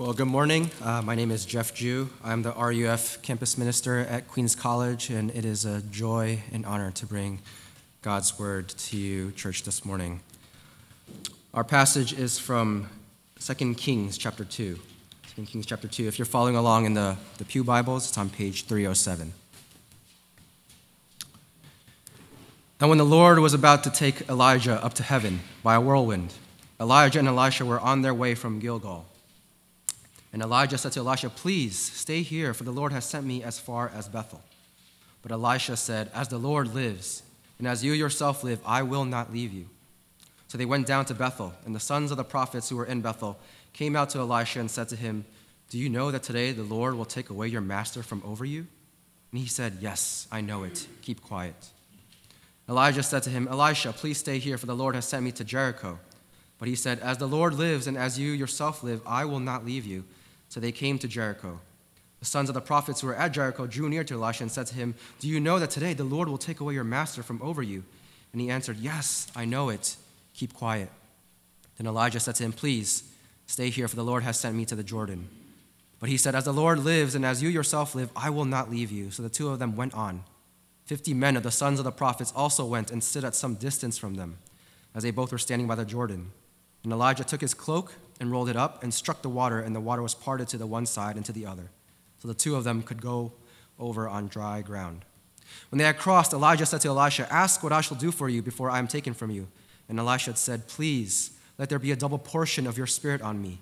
Well, good morning. Uh, my name is Jeff Jew. I'm the RUF campus minister at Queens College, and it is a joy and honor to bring God's word to you, church, this morning. Our passage is from 2 Kings chapter 2. 2 Kings chapter 2. If you're following along in the, the Pew Bibles, it's on page 307. And when the Lord was about to take Elijah up to heaven by a whirlwind, Elijah and Elisha were on their way from Gilgal. And Elijah said to Elisha, Please stay here, for the Lord has sent me as far as Bethel. But Elisha said, As the Lord lives, and as you yourself live, I will not leave you. So they went down to Bethel, and the sons of the prophets who were in Bethel came out to Elisha and said to him, Do you know that today the Lord will take away your master from over you? And he said, Yes, I know it. Keep quiet. Elijah said to him, Elisha, please stay here, for the Lord has sent me to Jericho. But he said, As the Lord lives, and as you yourself live, I will not leave you. So they came to Jericho. The sons of the prophets who were at Jericho drew near to Elisha and said to him, Do you know that today the Lord will take away your master from over you? And he answered, Yes, I know it. Keep quiet. Then Elijah said to him, Please stay here, for the Lord has sent me to the Jordan. But he said, As the Lord lives, and as you yourself live, I will not leave you. So the two of them went on. Fifty men of the sons of the prophets also went and stood at some distance from them, as they both were standing by the Jordan. And Elijah took his cloak and rolled it up and struck the water, and the water was parted to the one side and to the other. So the two of them could go over on dry ground. When they had crossed, Elijah said to Elisha, Ask what I shall do for you before I am taken from you. And Elisha said, Please, let there be a double portion of your spirit on me.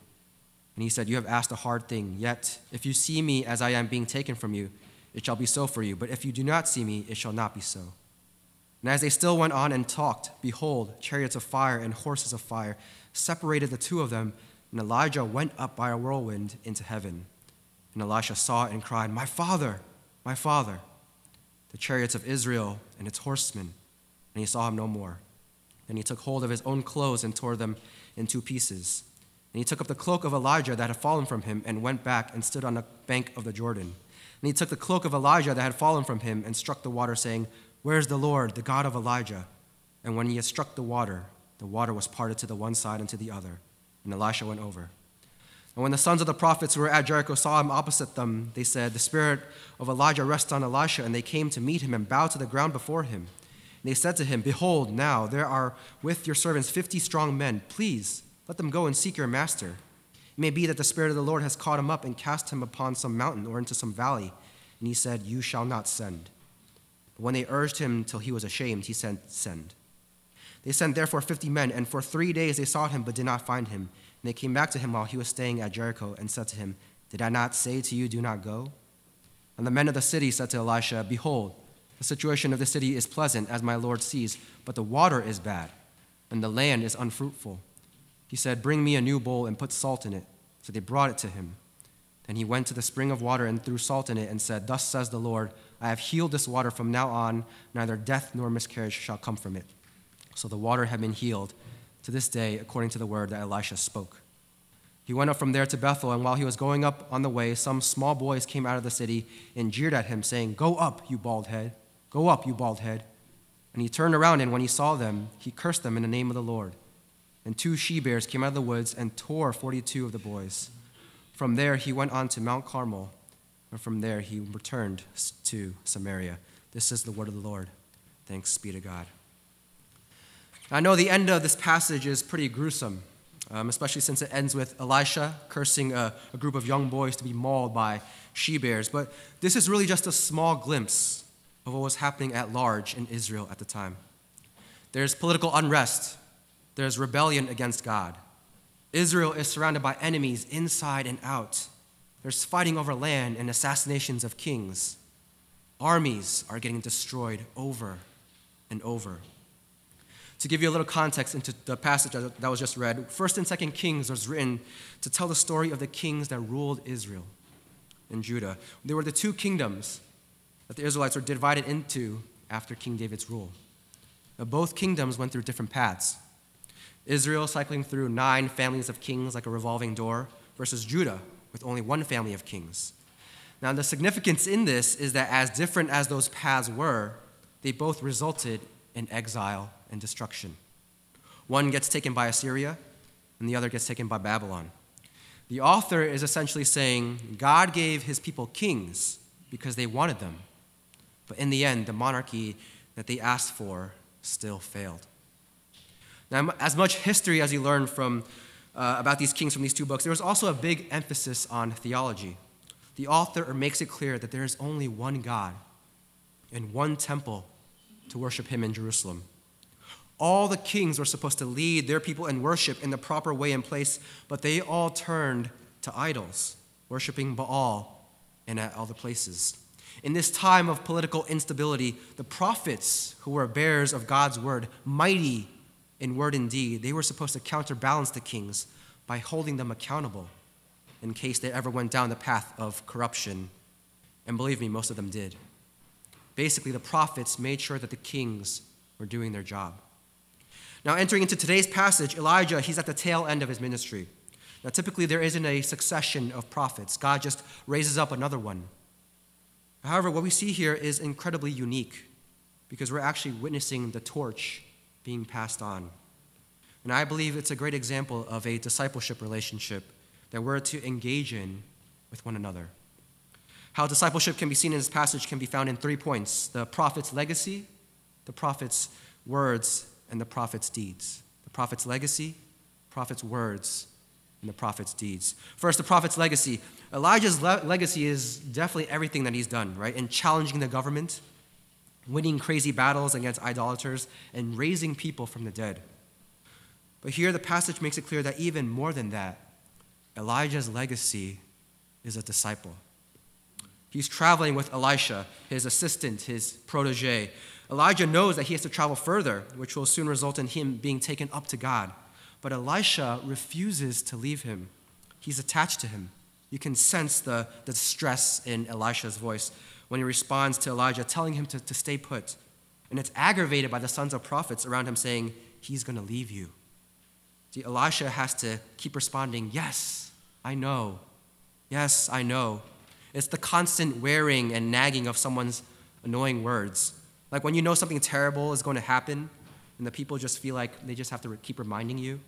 And he said, You have asked a hard thing. Yet, if you see me as I am being taken from you, it shall be so for you. But if you do not see me, it shall not be so. And as they still went on and talked, behold, chariots of fire and horses of fire separated the two of them and Elijah went up by a whirlwind into heaven. And Elisha saw it and cried, My father, my father, the chariots of Israel and its horsemen. And he saw him no more. Then he took hold of his own clothes and tore them in two pieces. And he took up the cloak of Elijah that had fallen from him and went back and stood on the bank of the Jordan. And he took the cloak of Elijah that had fallen from him and struck the water, saying, Where is the Lord, the God of Elijah? And when he had struck the water, the water was parted to the one side and to the other and Elisha went over. And when the sons of the prophets who were at Jericho saw him opposite them, they said, The spirit of Elijah rests on Elisha. And they came to meet him and bowed to the ground before him. And they said to him, Behold, now there are with your servants fifty strong men. Please let them go and seek your master. It may be that the Spirit of the Lord has caught him up and cast him upon some mountain or into some valley. And he said, You shall not send. But when they urged him till he was ashamed, he said, Send. They sent therefore fifty men, and for three days they sought him, but did not find him. And they came back to him while he was staying at Jericho, and said to him, Did I not say to you, Do not go? And the men of the city said to Elisha, Behold, the situation of the city is pleasant, as my Lord sees, but the water is bad, and the land is unfruitful. He said, Bring me a new bowl and put salt in it. So they brought it to him. Then he went to the spring of water and threw salt in it, and said, Thus says the Lord, I have healed this water from now on, neither death nor miscarriage shall come from it. So the water had been healed to this day, according to the word that Elisha spoke. He went up from there to Bethel, and while he was going up on the way, some small boys came out of the city and jeered at him, saying, Go up, you bald head! Go up, you bald head! And he turned around, and when he saw them, he cursed them in the name of the Lord. And two she bears came out of the woods and tore 42 of the boys. From there, he went on to Mount Carmel, and from there, he returned to Samaria. This is the word of the Lord. Thanks be to God. I know the end of this passage is pretty gruesome, um, especially since it ends with Elisha cursing a, a group of young boys to be mauled by she bears. But this is really just a small glimpse of what was happening at large in Israel at the time. There's political unrest, there's rebellion against God. Israel is surrounded by enemies inside and out. There's fighting over land and assassinations of kings. Armies are getting destroyed over and over. To give you a little context into the passage that was just read, 1st and 2nd Kings was written to tell the story of the kings that ruled Israel and Judah. They were the two kingdoms that the Israelites were divided into after King David's rule. Now, both kingdoms went through different paths. Israel cycling through nine families of kings like a revolving door, versus Judah with only one family of kings. Now, the significance in this is that as different as those paths were, they both resulted in exile and destruction. One gets taken by Assyria, and the other gets taken by Babylon. The author is essentially saying God gave his people kings because they wanted them. But in the end, the monarchy that they asked for still failed. Now, as much history as you learn from, uh, about these kings from these two books, there was also a big emphasis on theology. The author makes it clear that there is only one God and one temple to worship him in Jerusalem. All the kings were supposed to lead their people in worship in the proper way and place, but they all turned to idols, worshiping Baal and at other places. In this time of political instability, the prophets, who were bearers of God's word, mighty in word and deed, they were supposed to counterbalance the kings by holding them accountable in case they ever went down the path of corruption. And believe me, most of them did. Basically, the prophets made sure that the kings were doing their job. Now, entering into today's passage, Elijah, he's at the tail end of his ministry. Now, typically, there isn't a succession of prophets, God just raises up another one. However, what we see here is incredibly unique because we're actually witnessing the torch being passed on. And I believe it's a great example of a discipleship relationship that we're to engage in with one another. How discipleship can be seen in this passage can be found in three points the prophet's legacy, the prophet's words, and the prophet's deeds. The prophet's legacy, prophet's words, and the prophet's deeds. First, the prophet's legacy. Elijah's le- legacy is definitely everything that he's done, right? In challenging the government, winning crazy battles against idolaters, and raising people from the dead. But here the passage makes it clear that even more than that, Elijah's legacy is a disciple. He's traveling with Elisha, his assistant, his protege. Elijah knows that he has to travel further, which will soon result in him being taken up to God. But Elisha refuses to leave him. He's attached to him. You can sense the, the stress in Elisha's voice when he responds to Elijah, telling him to, to stay put. And it's aggravated by the sons of prophets around him saying, He's going to leave you. See, Elisha has to keep responding, Yes, I know. Yes, I know. It's the constant wearing and nagging of someone's annoying words. Like when you know something terrible is going to happen, and the people just feel like they just have to keep reminding you.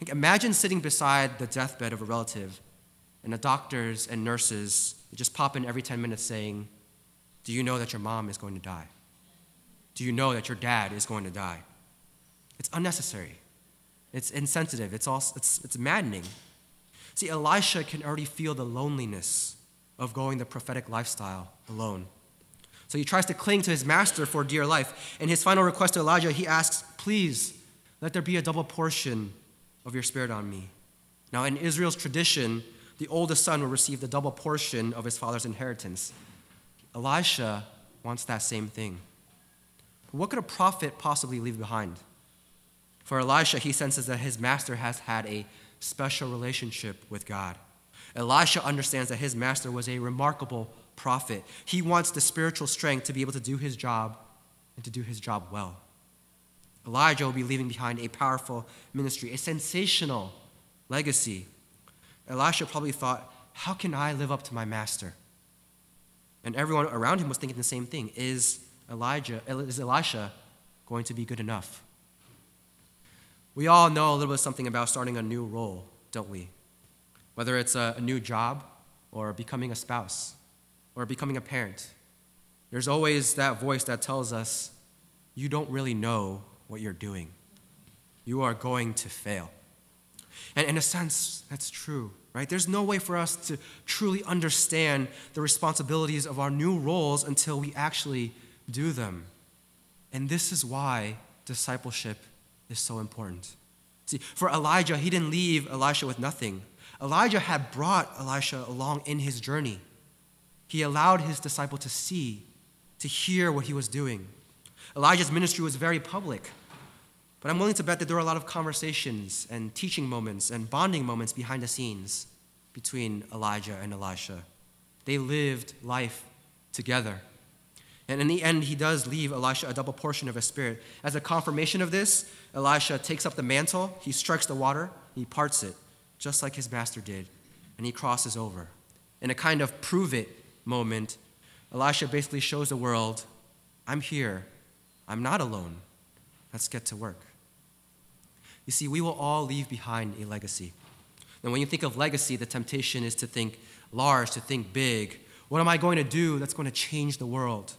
Like imagine sitting beside the deathbed of a relative and the doctors and nurses just pop in every 10 minutes saying, Do you know that your mom is going to die? Do you know that your dad is going to die? It's unnecessary. It's insensitive. It's, all, it's, it's maddening. See, Elisha can already feel the loneliness of going the prophetic lifestyle alone. So he tries to cling to his master for dear life. In his final request to Elijah, he asks, Please, let there be a double portion of your spirit on me. Now, in Israel's tradition, the oldest son will receive the double portion of his father's inheritance. Elisha wants that same thing. What could a prophet possibly leave behind? For Elisha, he senses that his master has had a special relationship with God. Elisha understands that his master was a remarkable prophet. He wants the spiritual strength to be able to do his job and to do his job well. Elijah will be leaving behind a powerful ministry, a sensational legacy Elisha probably thought, How can I live up to my master? And everyone around him was thinking the same thing. Is Elijah, is Elisha going to be good enough? We all know a little bit something about starting a new role, don't we? Whether it's a, a new job or becoming a spouse or becoming a parent. There's always that voice that tells us, you don't really know what you're doing. You are going to fail. And in a sense, that's true, right? There's no way for us to truly understand the responsibilities of our new roles until we actually do them. And this is why discipleship is so important. See, for Elijah, he didn't leave Elisha with nothing. Elijah had brought Elisha along in his journey. He allowed his disciple to see, to hear what he was doing. Elijah's ministry was very public. But I'm willing to bet that there were a lot of conversations and teaching moments and bonding moments behind the scenes between Elijah and Elisha. They lived life together. And in the end, he does leave Elisha a double portion of his spirit. As a confirmation of this, Elisha takes up the mantle, he strikes the water, he parts it, just like his master did, and he crosses over. In a kind of prove it moment, Elisha basically shows the world I'm here, I'm not alone. Let's get to work. You see, we will all leave behind a legacy. And when you think of legacy, the temptation is to think large, to think big. What am I going to do that's going to change the world?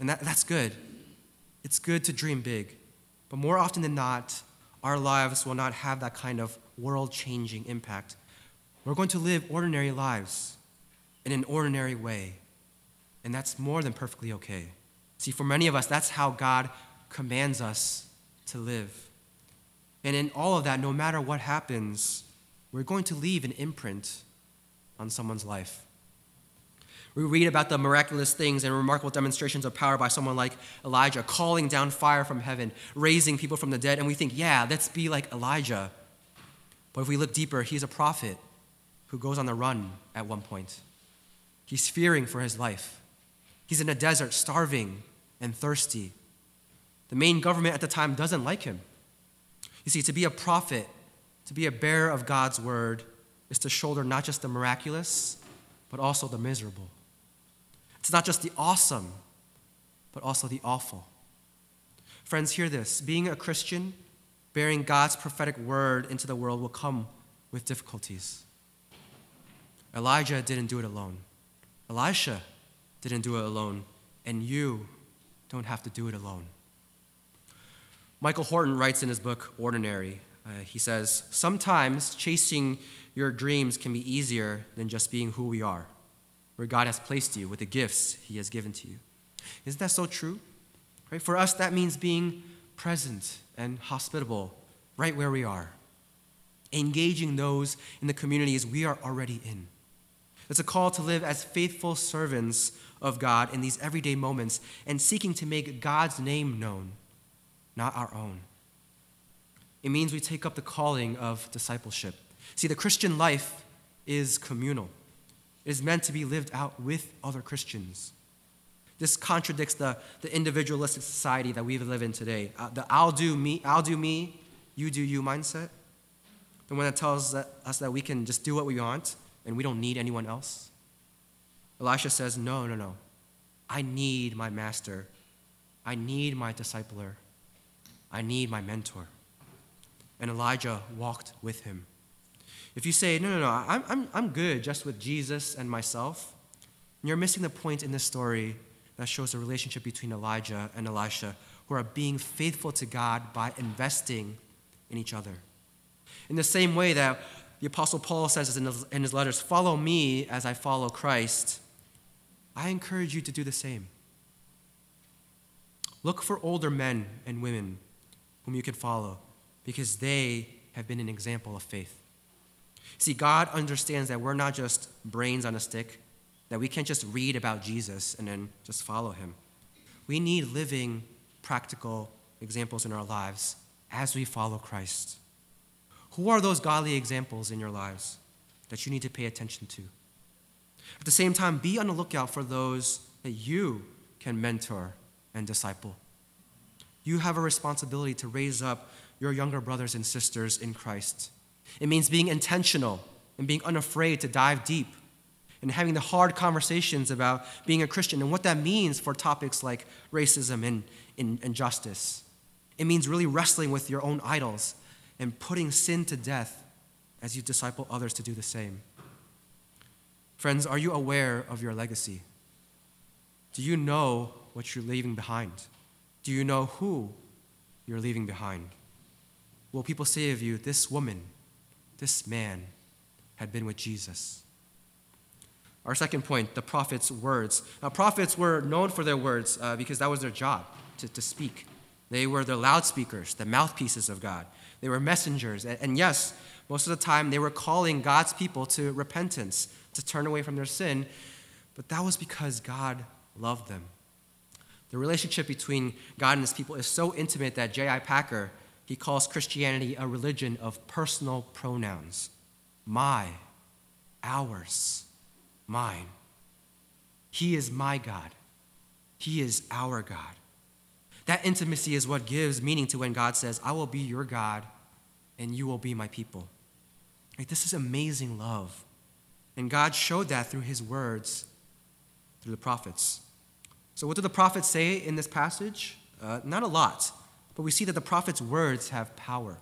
And that, that's good. It's good to dream big. But more often than not, our lives will not have that kind of world changing impact. We're going to live ordinary lives in an ordinary way. And that's more than perfectly okay. See, for many of us, that's how God commands us to live. And in all of that, no matter what happens, we're going to leave an imprint on someone's life. We read about the miraculous things and remarkable demonstrations of power by someone like Elijah, calling down fire from heaven, raising people from the dead, and we think, yeah, let's be like Elijah. But if we look deeper, he's a prophet who goes on the run at one point. He's fearing for his life. He's in a desert, starving and thirsty. The main government at the time doesn't like him. You see, to be a prophet, to be a bearer of God's word, is to shoulder not just the miraculous, but also the miserable. It's not just the awesome, but also the awful. Friends, hear this being a Christian, bearing God's prophetic word into the world will come with difficulties. Elijah didn't do it alone, Elisha didn't do it alone, and you don't have to do it alone. Michael Horton writes in his book, Ordinary, uh, he says, Sometimes chasing your dreams can be easier than just being who we are, where God has placed you with the gifts he has given to you. Isn't that so true? Right? For us, that means being present and hospitable right where we are, engaging those in the communities we are already in. It's a call to live as faithful servants of God in these everyday moments and seeking to make God's name known, not our own. It means we take up the calling of discipleship. See, the Christian life is communal, it is meant to be lived out with other Christians. This contradicts the, the individualistic society that we live in today. Uh, the I'll do me, I'll do me, you do you mindset. The one that tells that, us that we can just do what we want and we don't need anyone else. Elisha says, No, no, no. I need my master. I need my discipler. I need my mentor. And Elijah walked with him. If you say, No, no, no, I'm, I'm, I'm good just with Jesus and myself, you're missing the point in this story that shows the relationship between Elijah and Elisha, who are being faithful to God by investing in each other. In the same way that the Apostle Paul says in his letters, Follow me as I follow Christ. I encourage you to do the same. Look for older men and women whom you can follow because they have been an example of faith. See, God understands that we're not just brains on a stick, that we can't just read about Jesus and then just follow him. We need living, practical examples in our lives as we follow Christ. Who are those godly examples in your lives that you need to pay attention to? At the same time, be on the lookout for those that you can mentor and disciple. You have a responsibility to raise up your younger brothers and sisters in Christ. It means being intentional and being unafraid to dive deep and having the hard conversations about being a Christian and what that means for topics like racism and, and, and justice. It means really wrestling with your own idols and putting sin to death as you disciple others to do the same. Friends, are you aware of your legacy? Do you know what you're leaving behind? Do you know who you're leaving behind? Will people say of you, this woman, this man had been with Jesus? Our second point, the prophet's words. Now, prophets were known for their words uh, because that was their job, to, to speak. They were the loudspeakers, the mouthpieces of God. They were messengers. And, yes, most of the time they were calling God's people to repentance, to turn away from their sin, but that was because God loved them. The relationship between God and his people is so intimate that J.I. Packer, he calls Christianity a religion of personal pronouns. My, ours, mine. He is my God. He is our God. That intimacy is what gives meaning to when God says, I will be your God and you will be my people. This is amazing love. And God showed that through his words, through the prophets. So, what do the prophets say in this passage? Uh, not a lot, but we see that the prophets' words have power.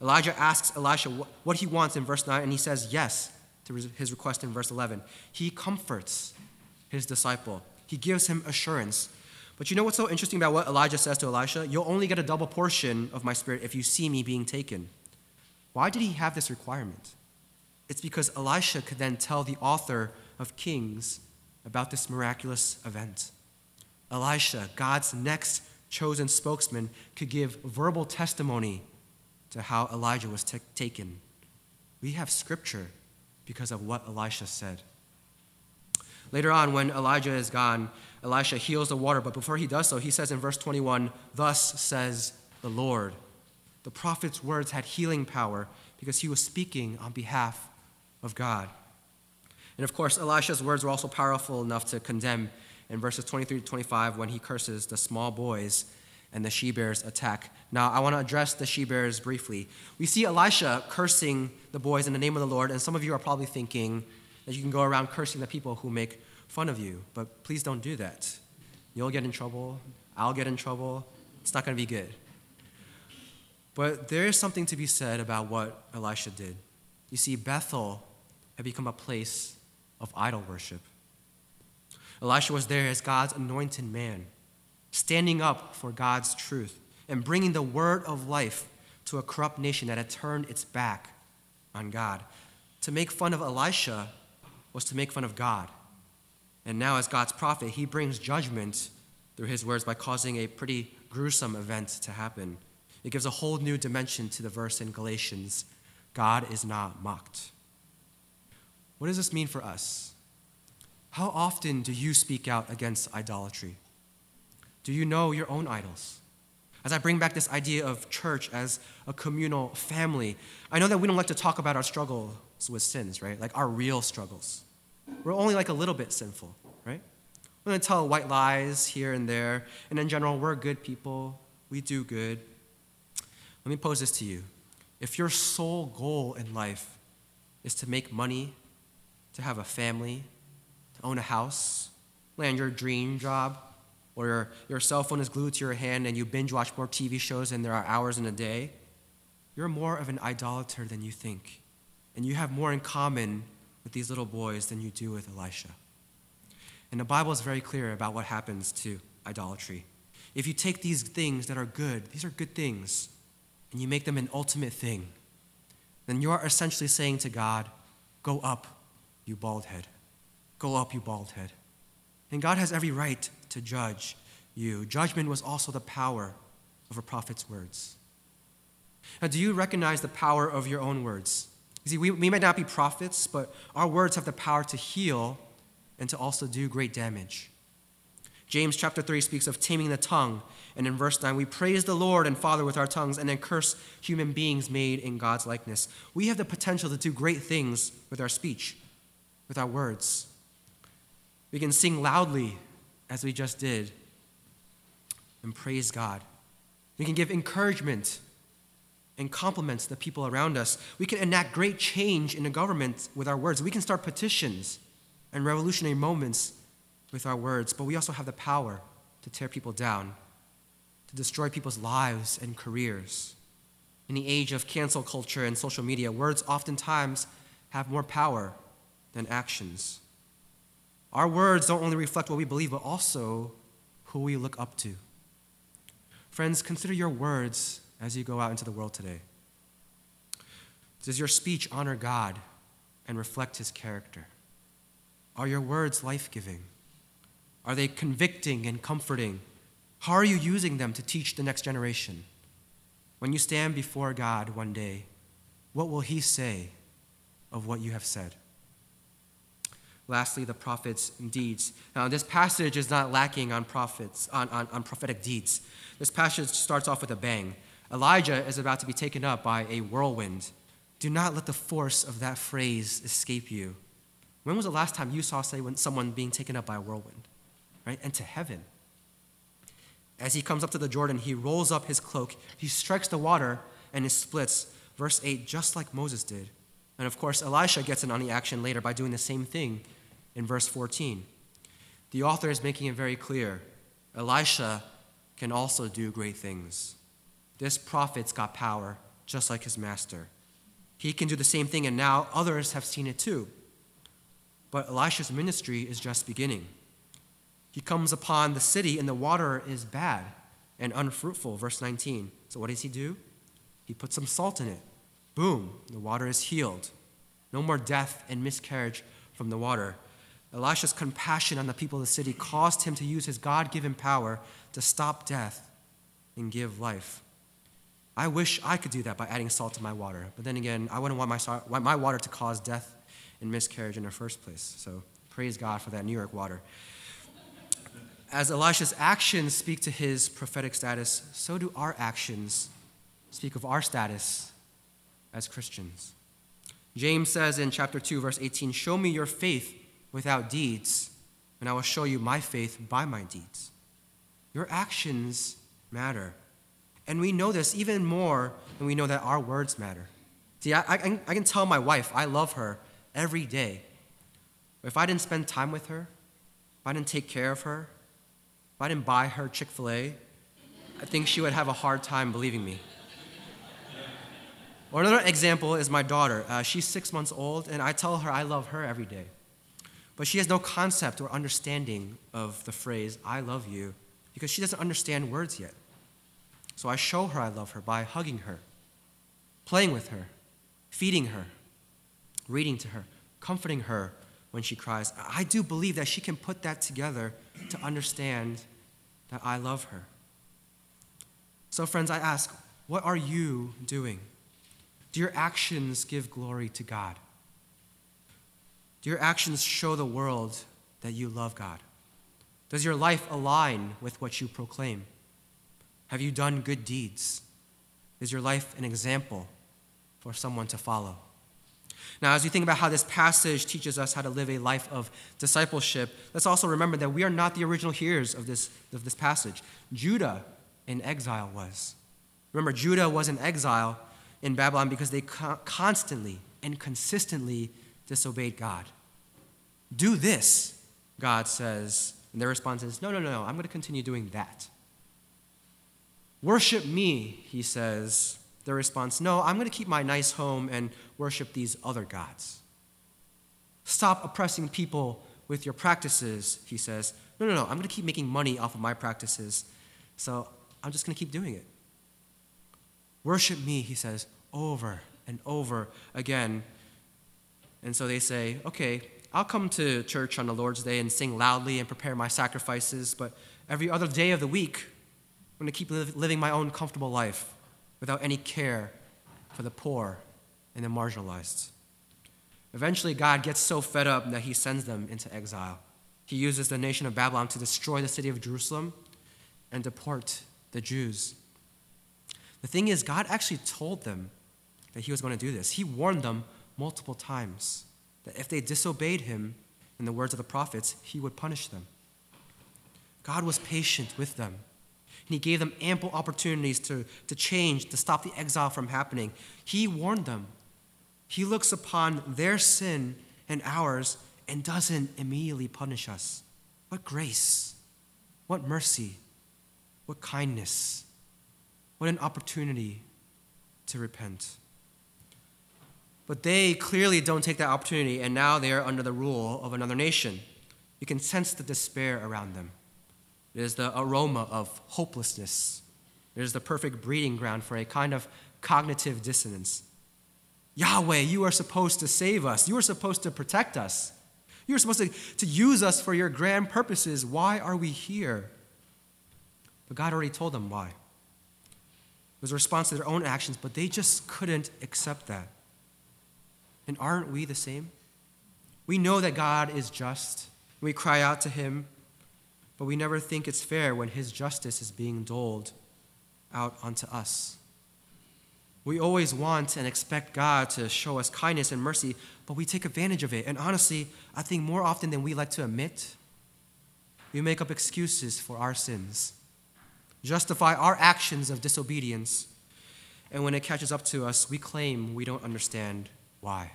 Elijah asks Elisha what he wants in verse 9, and he says yes to his request in verse 11. He comforts his disciple, he gives him assurance. But you know what's so interesting about what Elijah says to Elisha? You'll only get a double portion of my spirit if you see me being taken. Why did he have this requirement? It's because Elisha could then tell the author of Kings about this miraculous event. Elisha, God's next chosen spokesman, could give verbal testimony to how Elijah was t- taken. We have scripture because of what Elisha said. Later on, when Elijah is gone, Elisha heals the water, but before he does so, he says in verse 21 Thus says the Lord. The prophet's words had healing power because he was speaking on behalf of God. And of course, Elisha's words were also powerful enough to condemn in verses 23 to 25 when he curses the small boys and the she bears attack. Now, I want to address the she bears briefly. We see Elisha cursing the boys in the name of the Lord, and some of you are probably thinking that you can go around cursing the people who make fun of you, but please don't do that. You'll get in trouble, I'll get in trouble. It's not going to be good. But there is something to be said about what Elisha did. You see, Bethel had become a place of idol worship. Elisha was there as God's anointed man standing up for God's truth and bringing the word of life to a corrupt nation that had turned its back on God. To make fun of Elisha was to make fun of God. And now, as God's prophet, he brings judgment through his words by causing a pretty gruesome event to happen. It gives a whole new dimension to the verse in Galatians God is not mocked. What does this mean for us? How often do you speak out against idolatry? Do you know your own idols? As I bring back this idea of church as a communal family, I know that we don't like to talk about our struggles with sins, right? Like our real struggles. We're only like a little bit sinful, right? We're going to tell white lies here and there, and in general, we're good people. We do good. Let me pose this to you. If your sole goal in life is to make money, to have a family, to own a house, land your dream job, or your, your cell phone is glued to your hand and you binge watch more TV shows than there are hours in a day, you're more of an idolater than you think. And you have more in common with these little boys than you do with Elisha. And the Bible is very clear about what happens to idolatry. If you take these things that are good, these are good things, and you make them an ultimate thing, then you are essentially saying to God, Go up, you bald head. Go up, you bald head. And God has every right to judge you. Judgment was also the power of a prophet's words. Now, do you recognize the power of your own words? You see, we, we might not be prophets, but our words have the power to heal and to also do great damage. James chapter 3 speaks of taming the tongue. And in verse 9, we praise the Lord and Father with our tongues and then curse human beings made in God's likeness. We have the potential to do great things with our speech, with our words. We can sing loudly as we just did, and praise God. We can give encouragement and compliments the people around us. We can enact great change in the government with our words. We can start petitions and revolutionary moments with our words, but we also have the power to tear people down, to destroy people's lives and careers. In the age of cancel culture and social media, words oftentimes have more power than actions. Our words don't only reflect what we believe, but also who we look up to. Friends, consider your words as you go out into the world today. Does your speech honor God and reflect his character? Are your words life giving? Are they convicting and comforting? How are you using them to teach the next generation? When you stand before God one day, what will he say of what you have said? Lastly, the prophets' deeds. Now, this passage is not lacking on prophets, on, on, on prophetic deeds. This passage starts off with a bang. Elijah is about to be taken up by a whirlwind. Do not let the force of that phrase escape you. When was the last time you saw someone being taken up by a whirlwind? Right? And to heaven. As he comes up to the Jordan, he rolls up his cloak, he strikes the water, and it splits. Verse 8, just like Moses did. And of course, Elisha gets in on the action later by doing the same thing in verse 14. The author is making it very clear Elisha can also do great things. This prophet's got power, just like his master. He can do the same thing, and now others have seen it too. But Elisha's ministry is just beginning. He comes upon the city, and the water is bad and unfruitful. Verse 19. So, what does he do? He puts some salt in it. Boom, the water is healed. No more death and miscarriage from the water. Elisha's compassion on the people of the city caused him to use his God given power to stop death and give life. I wish I could do that by adding salt to my water, but then again, I wouldn't want my, my water to cause death and miscarriage in the first place. So praise God for that New York water. As Elisha's actions speak to his prophetic status, so do our actions speak of our status as Christians. James says in chapter 2, verse 18, Show me your faith without deeds, and I will show you my faith by my deeds. Your actions matter. And we know this even more than we know that our words matter. See, I, I, I can tell my wife I love her every day. But if I didn't spend time with her, if I didn't take care of her, if I didn't buy her Chick fil A, I think she would have a hard time believing me. Or another example is my daughter. Uh, she's six months old, and I tell her I love her every day. But she has no concept or understanding of the phrase, I love you, because she doesn't understand words yet. So I show her I love her by hugging her, playing with her, feeding her, reading to her, comforting her when she cries. I do believe that she can put that together to understand that I love her. So, friends, I ask, what are you doing? Do your actions give glory to God? Do your actions show the world that you love God? Does your life align with what you proclaim? Have you done good deeds? Is your life an example for someone to follow? Now, as we think about how this passage teaches us how to live a life of discipleship, let's also remember that we are not the original hearers of this, of this passage. Judah in exile was. Remember, Judah was in exile in Babylon because they constantly and consistently disobeyed God. Do this, God says. And their response is, No, no, no, I'm going to continue doing that. Worship me, he says. Their response, No, I'm going to keep my nice home and worship these other gods. Stop oppressing people with your practices, he says. No, no, no, I'm going to keep making money off of my practices. So I'm just going to keep doing it. Worship me, he says, over and over again. And so they say, okay, I'll come to church on the Lord's Day and sing loudly and prepare my sacrifices, but every other day of the week, I'm going to keep living my own comfortable life without any care for the poor and the marginalized. Eventually, God gets so fed up that he sends them into exile. He uses the nation of Babylon to destroy the city of Jerusalem and deport the Jews. The thing is, God actually told them that he was going to do this. He warned them multiple times that if they disobeyed him, in the words of the prophets, he would punish them. God was patient with them. And he gave them ample opportunities to, to change, to stop the exile from happening. He warned them. He looks upon their sin and ours and doesn't immediately punish us. What grace, what mercy, what kindness, what an opportunity to repent. But they clearly don't take that opportunity, and now they are under the rule of another nation. You can sense the despair around them. It is the aroma of hopelessness. It is the perfect breeding ground for a kind of cognitive dissonance. Yahweh, you are supposed to save us. You are supposed to protect us. You are supposed to, to use us for your grand purposes. Why are we here? But God already told them why. It was a response to their own actions, but they just couldn't accept that. And aren't we the same? We know that God is just. We cry out to him, but we never think it's fair when his justice is being doled out onto us. We always want and expect God to show us kindness and mercy, but we take advantage of it. And honestly, I think more often than we like to admit, we make up excuses for our sins, justify our actions of disobedience, and when it catches up to us, we claim we don't understand why?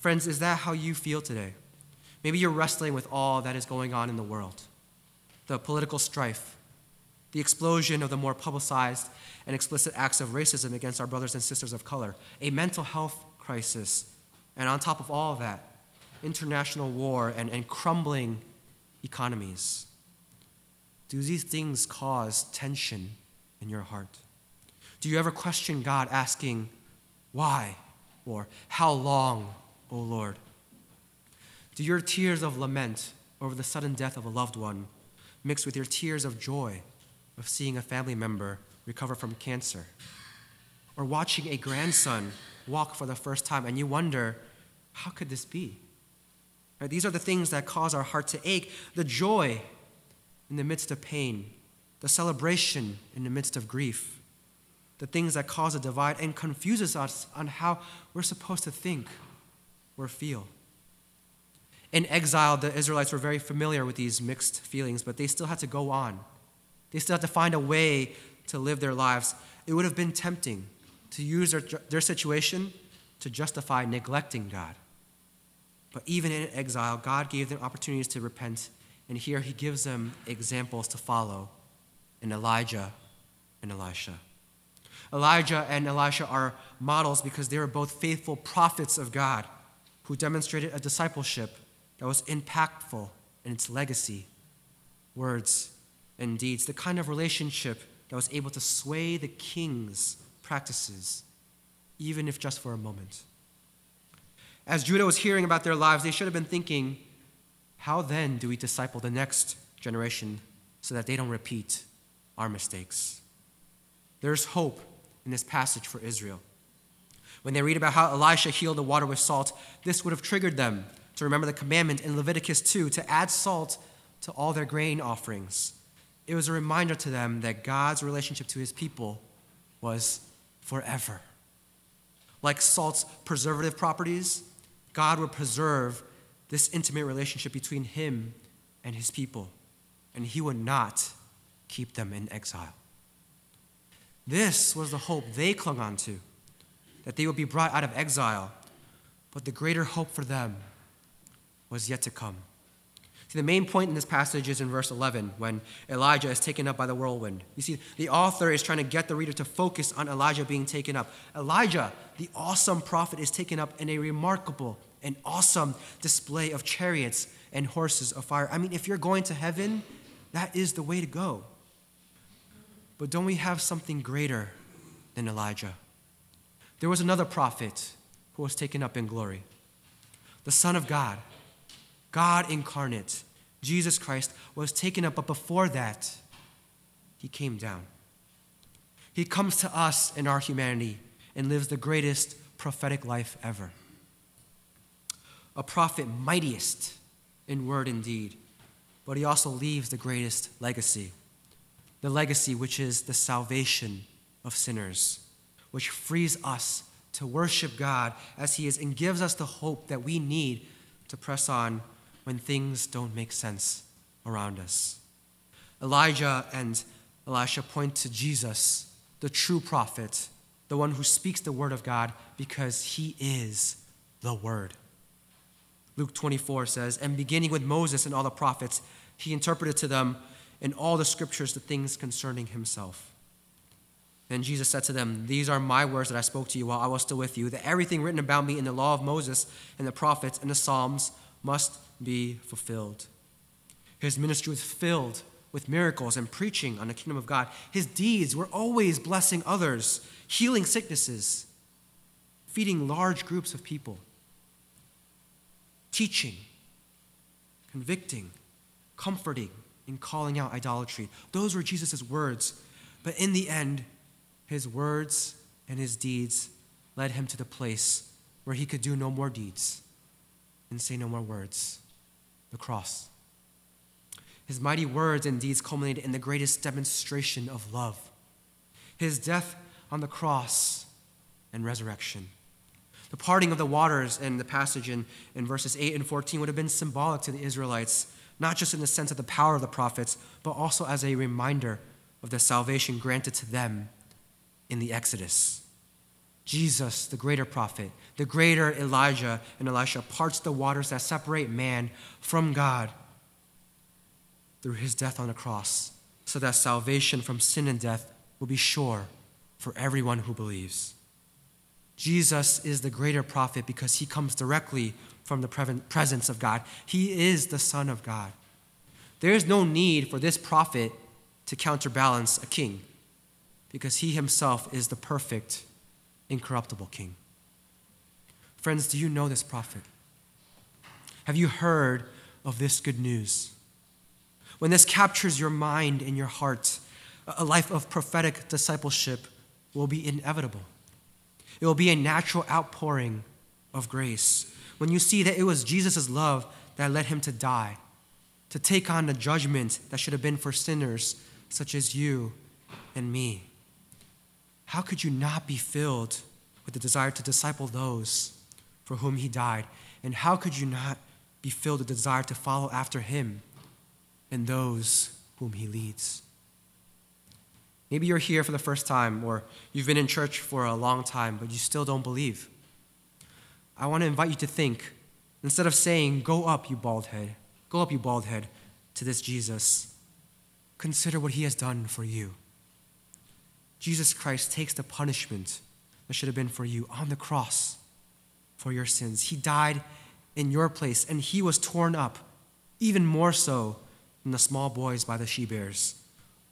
Friends, is that how you feel today? Maybe you're wrestling with all that is going on in the world the political strife, the explosion of the more publicized and explicit acts of racism against our brothers and sisters of color, a mental health crisis, and on top of all that, international war and, and crumbling economies. Do these things cause tension in your heart? Do you ever question God asking, Why? or How long, O Lord? Do your tears of lament over the sudden death of a loved one mix with your tears of joy of seeing a family member recover from cancer? Or watching a grandson walk for the first time and you wonder, How could this be? Right? These are the things that cause our heart to ache. The joy in the midst of pain, the celebration in the midst of grief, the things that cause a divide and confuses us on how we're supposed to think or feel. In exile, the Israelites were very familiar with these mixed feelings, but they still had to go on. They still had to find a way to live their lives. It would have been tempting to use their, their situation to justify neglecting God. But even in exile, God gave them opportunities to repent, and here he gives them examples to follow in Elijah and Elisha. Elijah and Elisha are models because they were both faithful prophets of God who demonstrated a discipleship that was impactful in its legacy, words, and deeds, the kind of relationship that was able to sway the king's practices, even if just for a moment. As Judah was hearing about their lives, they should have been thinking, how then do we disciple the next generation so that they don't repeat our mistakes? There's hope in this passage for Israel. When they read about how Elisha healed the water with salt, this would have triggered them to remember the commandment in Leviticus 2 to add salt to all their grain offerings. It was a reminder to them that God's relationship to his people was forever. Like salt's preservative properties, God would preserve this intimate relationship between him and his people, and he would not keep them in exile. This was the hope they clung on to, that they would be brought out of exile, but the greater hope for them was yet to come. See, the main point in this passage is in verse 11 when Elijah is taken up by the whirlwind. You see, the author is trying to get the reader to focus on Elijah being taken up. Elijah, the awesome prophet, is taken up in a remarkable and awesome display of chariots and horses of fire. I mean, if you're going to heaven, that is the way to go. But don't we have something greater than Elijah? There was another prophet who was taken up in glory the Son of God, God incarnate, Jesus Christ, was taken up, but before that, he came down. He comes to us in our humanity and lives the greatest prophetic life ever a prophet mightiest in word and deed, but he also leaves the greatest legacy the legacy which is the salvation of sinners, which frees us to worship God as he is and gives us the hope that we need to press on when things don't make sense around us. Elijah and Elisha point to Jesus, the true prophet, the one who speaks the word of God because he is the word. Luke 24 says, And beginning with Moses and all the prophets, he interpreted to them in all the scriptures the things concerning himself. Then Jesus said to them, These are my words that I spoke to you while I was still with you, that everything written about me in the law of Moses and the prophets and the Psalms must be fulfilled. His ministry was filled with miracles and preaching on the kingdom of God. His deeds were always blessing others, healing sicknesses, feeding large groups of people teaching, convicting, comforting, and calling out idolatry. Those were Jesus' words. But in the end, his words and his deeds led him to the place where he could do no more deeds and say no more words the cross. His mighty words and deeds culminated in the greatest demonstration of love his death on the cross and resurrection. The parting of the waters in the passage in, in verses 8 and 14 would have been symbolic to the Israelites, not just in the sense of the power of the prophets, but also as a reminder of the salvation granted to them in the Exodus. Jesus, the greater prophet, the greater Elijah and Elisha, parts the waters that separate man from God through his death on the cross so that salvation from sin and death will be sure for everyone who believes. Jesus is the greater prophet because he comes directly from the presence of God. He is the Son of God. There is no need for this prophet to counterbalance a king because he himself is the perfect, incorruptible king. Friends, do you know this prophet? Have you heard of this good news? When this captures your mind and your heart, a life of prophetic discipleship will be inevitable. It will be a natural outpouring of grace. When you see that it was Jesus' love that led him to die, to take on the judgment that should have been for sinners such as you and me, how could you not be filled with the desire to disciple those for whom he died? And how could you not be filled with the desire to follow after him and those whom he leads? Maybe you're here for the first time, or you've been in church for a long time, but you still don't believe. I want to invite you to think instead of saying, Go up, you bald head, go up, you bald head, to this Jesus, consider what he has done for you. Jesus Christ takes the punishment that should have been for you on the cross for your sins. He died in your place, and he was torn up, even more so than the small boys by the she bears,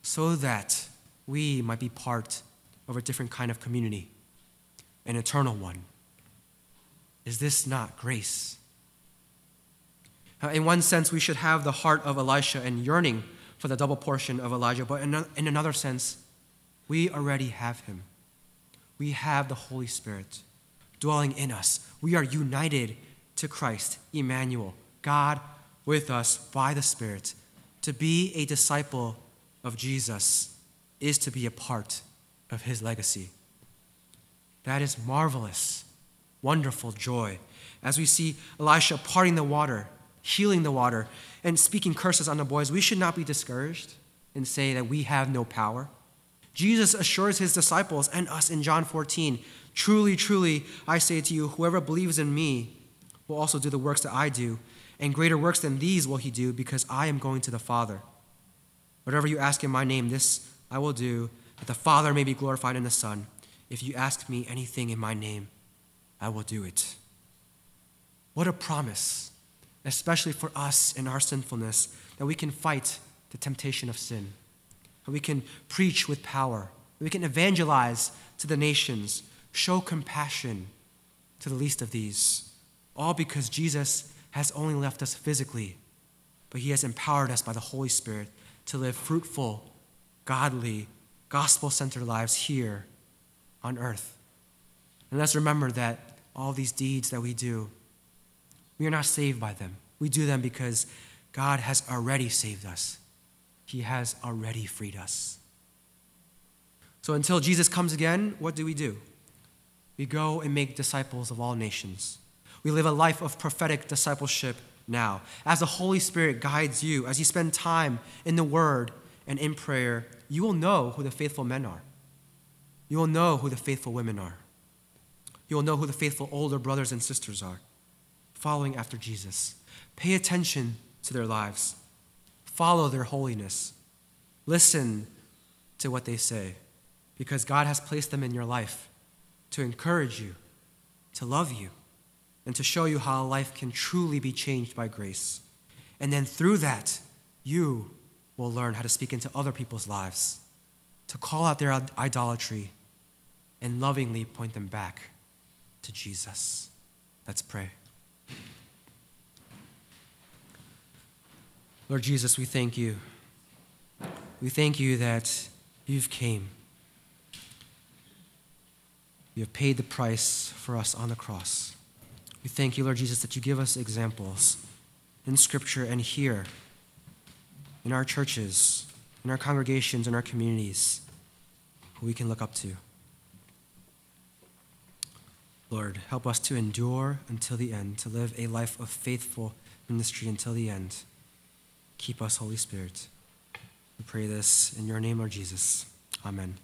so that we might be part of a different kind of community, an eternal one. Is this not grace? in one sense, we should have the heart of Elisha and yearning for the double portion of Elijah, but in another sense, we already have him. We have the Holy Spirit dwelling in us. We are united to Christ, Emmanuel, God with us by the Spirit. To be a disciple of Jesus is to be a part of his legacy. That is marvelous, wonderful joy. As we see Elisha parting the water, healing the water, and speaking curses on the boys, we should not be discouraged and say that we have no power. Jesus assures his disciples and us in John 14 Truly, truly, I say to you, whoever believes in me will also do the works that I do, and greater works than these will he do, because I am going to the Father. Whatever you ask in my name, this I will do, that the Father may be glorified in the Son. If you ask me anything in my name, I will do it. What a promise, especially for us in our sinfulness, that we can fight the temptation of sin, we can preach with power, we can evangelize to the nations, show compassion to the least of these, all because Jesus has only left us physically, but he has empowered us by the Holy Spirit to live fruitful, godly, gospel centered lives here on earth. And let's remember that all these deeds that we do, we are not saved by them. We do them because God has already saved us, He has already freed us. So until Jesus comes again, what do we do? We go and make disciples of all nations. We live a life of prophetic discipleship now. As the Holy Spirit guides you, as you spend time in the Word and in prayer, you will know who the faithful men are. You will know who the faithful women are. You will know who the faithful older brothers and sisters are, following after Jesus. Pay attention to their lives, follow their holiness, listen to what they say, because God has placed them in your life to encourage you, to love you, and to show you how life can truly be changed by grace. And then through that, you will learn how to speak into other people's lives, to call out their idolatry, and lovingly point them back to Jesus. Let's pray. Lord Jesus, we thank you. We thank you that you've came. You have paid the price for us on the cross. We thank you, Lord Jesus, that you give us examples in Scripture and here in our churches, in our congregations, in our communities who we can look up to. Lord, help us to endure until the end, to live a life of faithful ministry until the end. Keep us, Holy Spirit. We pray this in your name, Lord Jesus. Amen.